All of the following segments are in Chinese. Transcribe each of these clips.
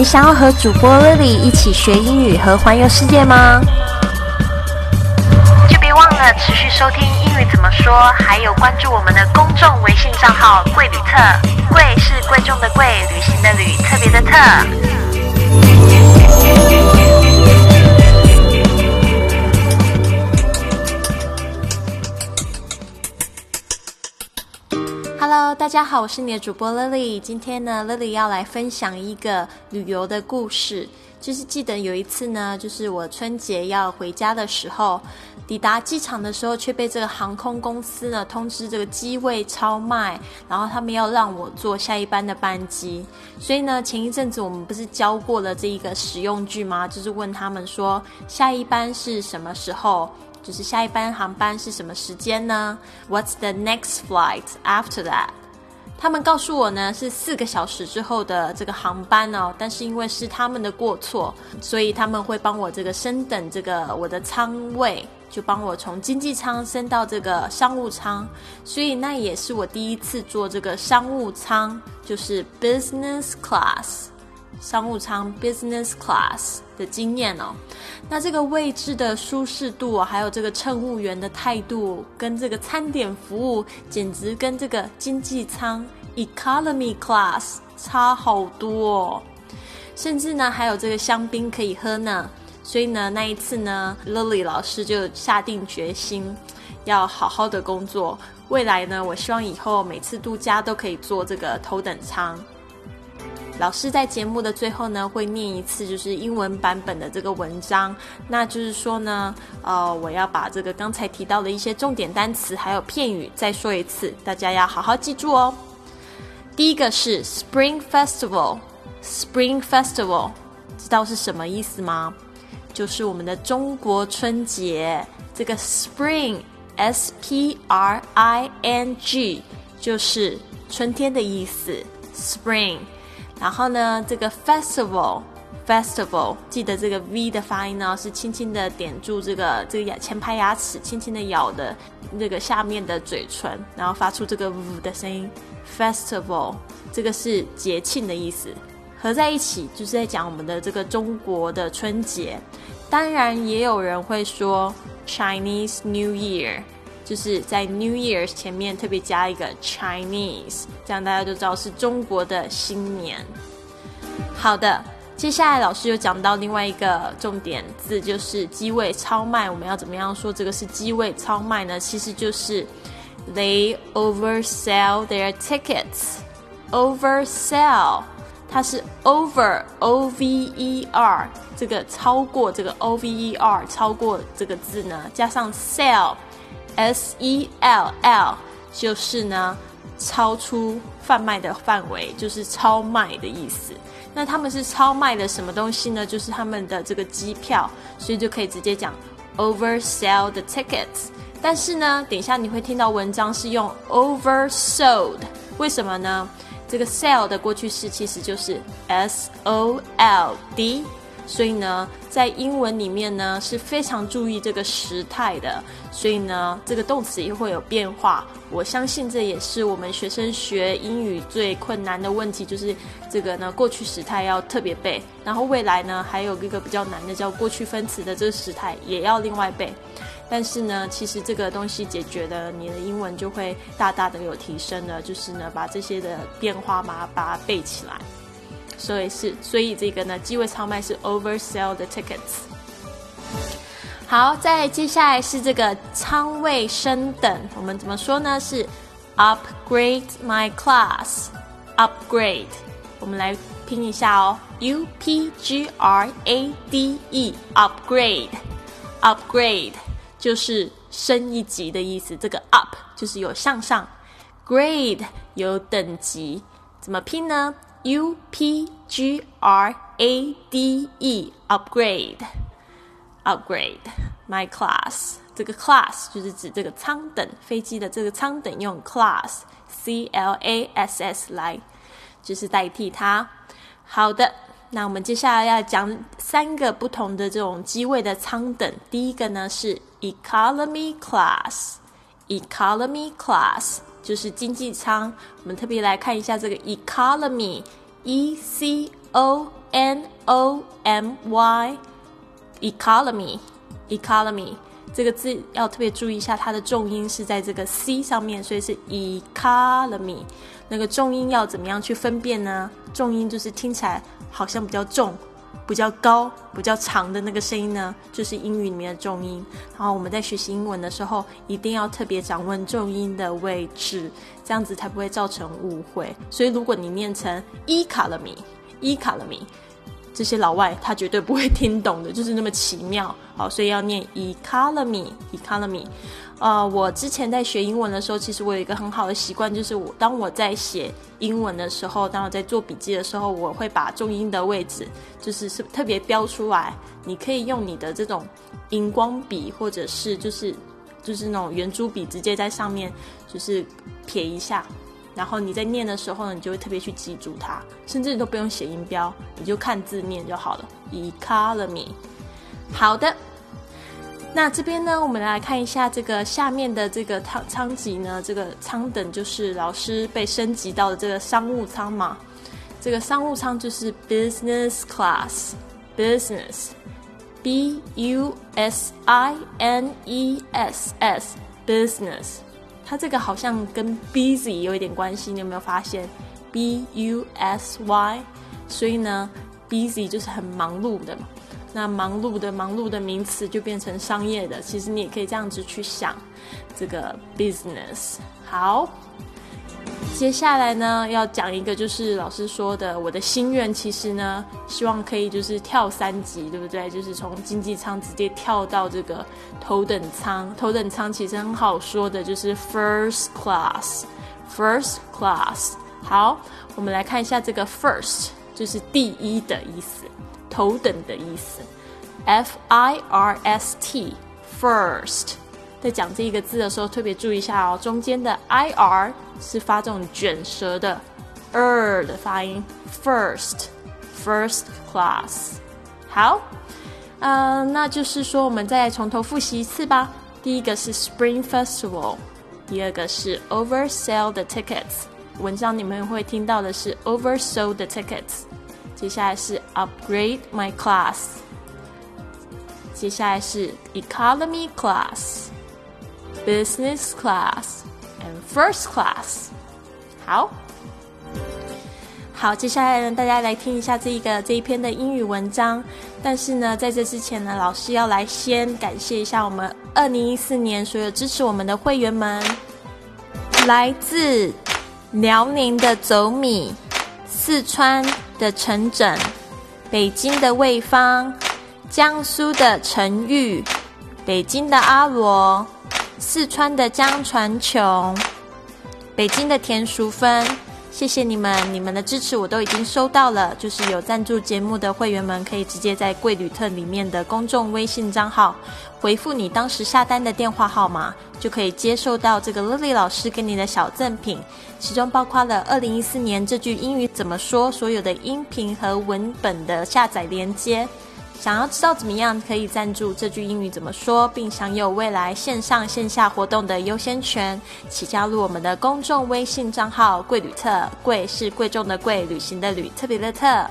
你想要和主播 Lily 一起学英语和环游世界吗？就别忘了持续收听英语怎么说，还有关注我们的公众微信账号“贵旅特”。贵是贵重的贵，旅行的旅，特别的特。大家好，我是你的主播 Lily。今天呢，Lily 要来分享一个旅游的故事。就是记得有一次呢，就是我春节要回家的时候，抵达机场的时候，却被这个航空公司呢通知这个机位超卖，然后他们要让我坐下一班的班机。所以呢，前一阵子我们不是教过了这一个使用句吗？就是问他们说下一班是什么时候？就是下一班航班是什么时间呢？What's the next flight after that？他们告诉我呢是四个小时之后的这个航班哦，但是因为是他们的过错，所以他们会帮我这个升等这个我的舱位，就帮我从经济舱升到这个商务舱，所以那也是我第一次坐这个商务舱，就是 business class。商务舱 （business class） 的经验哦，那这个位置的舒适度，还有这个乘务员的态度，跟这个餐点服务，简直跟这个经济舱 （economy class） 差好多哦。甚至呢，还有这个香槟可以喝呢。所以呢，那一次呢，Lily 老师就下定决心要好好的工作。未来呢，我希望以后每次度假都可以坐这个头等舱。老师在节目的最后呢，会念一次就是英文版本的这个文章。那就是说呢，呃，我要把这个刚才提到的一些重点单词还有片语再说一次，大家要好好记住哦。第一个是 Spring Festival，Spring Festival，知道是什么意思吗？就是我们的中国春节。这个 Spring，S P R I N G，就是春天的意思，Spring。然后呢，这个 festival，festival，记得这个 v 的发音呢，是轻轻的点住这个这个牙前排牙齿，轻轻的咬的那个下面的嘴唇，然后发出这个 v 的声音。festival，这个是节庆的意思，合在一起就是在讲我们的这个中国的春节。当然，也有人会说 Chinese New Year。就是在 New Year's 前面特别加一个 Chinese，这样大家就知道是中国的新年。好的，接下来老师又讲到另外一个重点字，就是机位超卖。我们要怎么样说这个是机位超卖呢？其实就是 They oversell their tickets。Oversell，它是 over o v e r 这个超过这个 o v e r 超过这个字呢，加上 sell。S E L L 就是呢，超出贩卖的范围，就是超卖的意思。那他们是超卖的什么东西呢？就是他们的这个机票，所以就可以直接讲 oversell the tickets。但是呢，等一下你会听到文章是用 oversold，为什么呢？这个 sell 的过去式其实就是 S O L D。所以呢，在英文里面呢是非常注意这个时态的，所以呢，这个动词也会有变化。我相信这也是我们学生学英语最困难的问题，就是这个呢过去时态要特别背，然后未来呢还有一个比较难的叫过去分词的这个时态也要另外背。但是呢，其实这个东西解决了，你的英文就会大大的有提升了，就是呢把这些的变化嘛把它背起来。所以是，所以这个呢，机位超卖是 oversell the tickets。好，再接下来是这个仓位升等，我们怎么说呢？是 upgrade my class。upgrade，我们来拼一下哦，u p g r a d e，upgrade，upgrade 就是升一级的意思。这个 up 就是有向上，grade 有等级，怎么拼呢 ？U P G R A D E upgrade upgrade my class 这个 class 就是指这个舱等飞机的这个舱等用 class C L A S S 来就是代替它。好的，那我们接下来要讲三个不同的这种机位的舱等。第一个呢是 economy class economy class。 就是经济舱，我们特别来看一下这个 economy，e c o N O M Y，economy，economy 这个字要特别注意一下，它的重音是在这个 C 上面，所以是 economy。那个重音要怎么样去分辨呢？重音就是听起来好像比较重。比较高、比较长的那个声音呢，就是英语里面的重音。然后我们在学习英文的时候，一定要特别掌握重音的位置，这样子才不会造成误会。所以如果你念成 economy，economy，这些老外他绝对不会听懂的，就是那么奇妙。好，所以要念 economy，economy。呃，我之前在学英文的时候，其实我有一个很好的习惯，就是我当我在写英文的时候，当我在做笔记的时候，我会把重音的位置就是是特别标出来。你可以用你的这种荧光笔，或者是就是就是那种圆珠笔，直接在上面就是撇一下，然后你在念的时候呢，你就会特别去记住它，甚至你都不用写音标，你就看字念就好了。Economy，好的。那这边呢，我们来看一下这个下面的这个舱舱级呢，这个舱等就是老师被升级到的这个商务舱嘛。这个商务舱就是 business class，business，b u s i n e s s，business。它这个好像跟 busy 有一点关系，你有没有发现？b u s y，所以呢，busy 就是很忙碌的嘛。那忙碌的忙碌的名词就变成商业的，其实你也可以这样子去想，这个 business 好。接下来呢，要讲一个就是老师说的，我的心愿其实呢，希望可以就是跳三级，对不对？就是从经济舱直接跳到这个头等舱。头等舱其实很好说的，就是 first class，first class。好，我们来看一下这个 first，就是第一的意思。头等的意思，F I R S T first，在讲这一个字的时候，特别注意一下哦，中间的 I R 是发这种卷舌的，er 的发音，first first class。好，嗯，那就是说，我们再从头复习一次吧。第一个是 Spring Festival，第二个是 Oversell the tickets。文章你们会听到的是 Oversold the tickets。接下来是 upgrade my class，接下来是 economy class，business class and first class。好，好，接下来呢，大家来听一下这一个这一篇的英语文章。但是呢，在这之前呢，老师要来先感谢一下我们二零一四年所有支持我们的会员们，来自辽宁的走米，四川。的陈枕，北京的魏芳，江苏的陈玉，北京的阿罗，四川的江传琼，北京的田淑芬，谢谢你们，你们的支持我都已经收到了。就是有赞助节目的会员们，可以直接在贵旅特里面的公众微信账号回复你当时下单的电话号码。就可以接受到这个 Lily 老师给你的小赠品，其中包括了二零一四年这句英语怎么说所有的音频和文本的下载连接。想要知道怎么样可以赞助这句英语怎么说，并享有未来线上线下活动的优先权，请加入我们的公众微信账号“贵旅特”，贵是贵重的贵，旅行的旅，特别的特。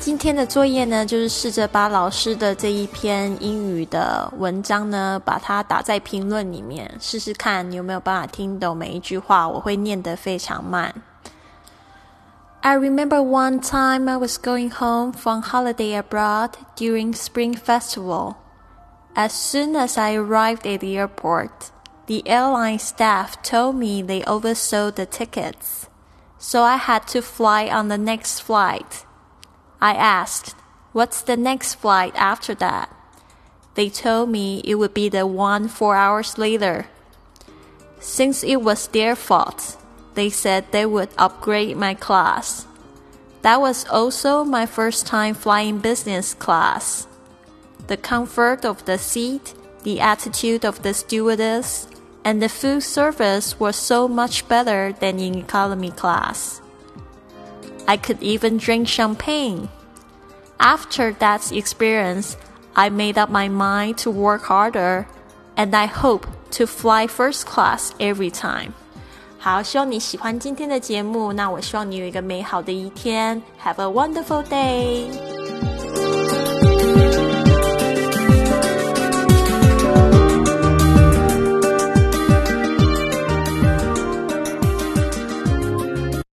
今天的作业呢，就是试着把老师的这一篇英语的文章呢，把它打在评论里面，试试看你有没有办法听懂每一句话。我会念得非常慢。I remember one time I was going home from holiday abroad during Spring Festival. As soon as I arrived at the airport, the airline staff told me they oversold the tickets, so I had to fly on the next flight. I asked, What's the next flight after that? They told me it would be the one four hours later. Since it was their fault, they said they would upgrade my class. That was also my first time flying business class. The comfort of the seat, the attitude of the stewardess, and the food service were so much better than in economy class. I could even drink champagne. After that experience, I made up my mind to work harder, and I hope to fly first class every time. 好，希望你喜欢今天的节目。那我希望你有一个美好的一天，Have a wonderful day。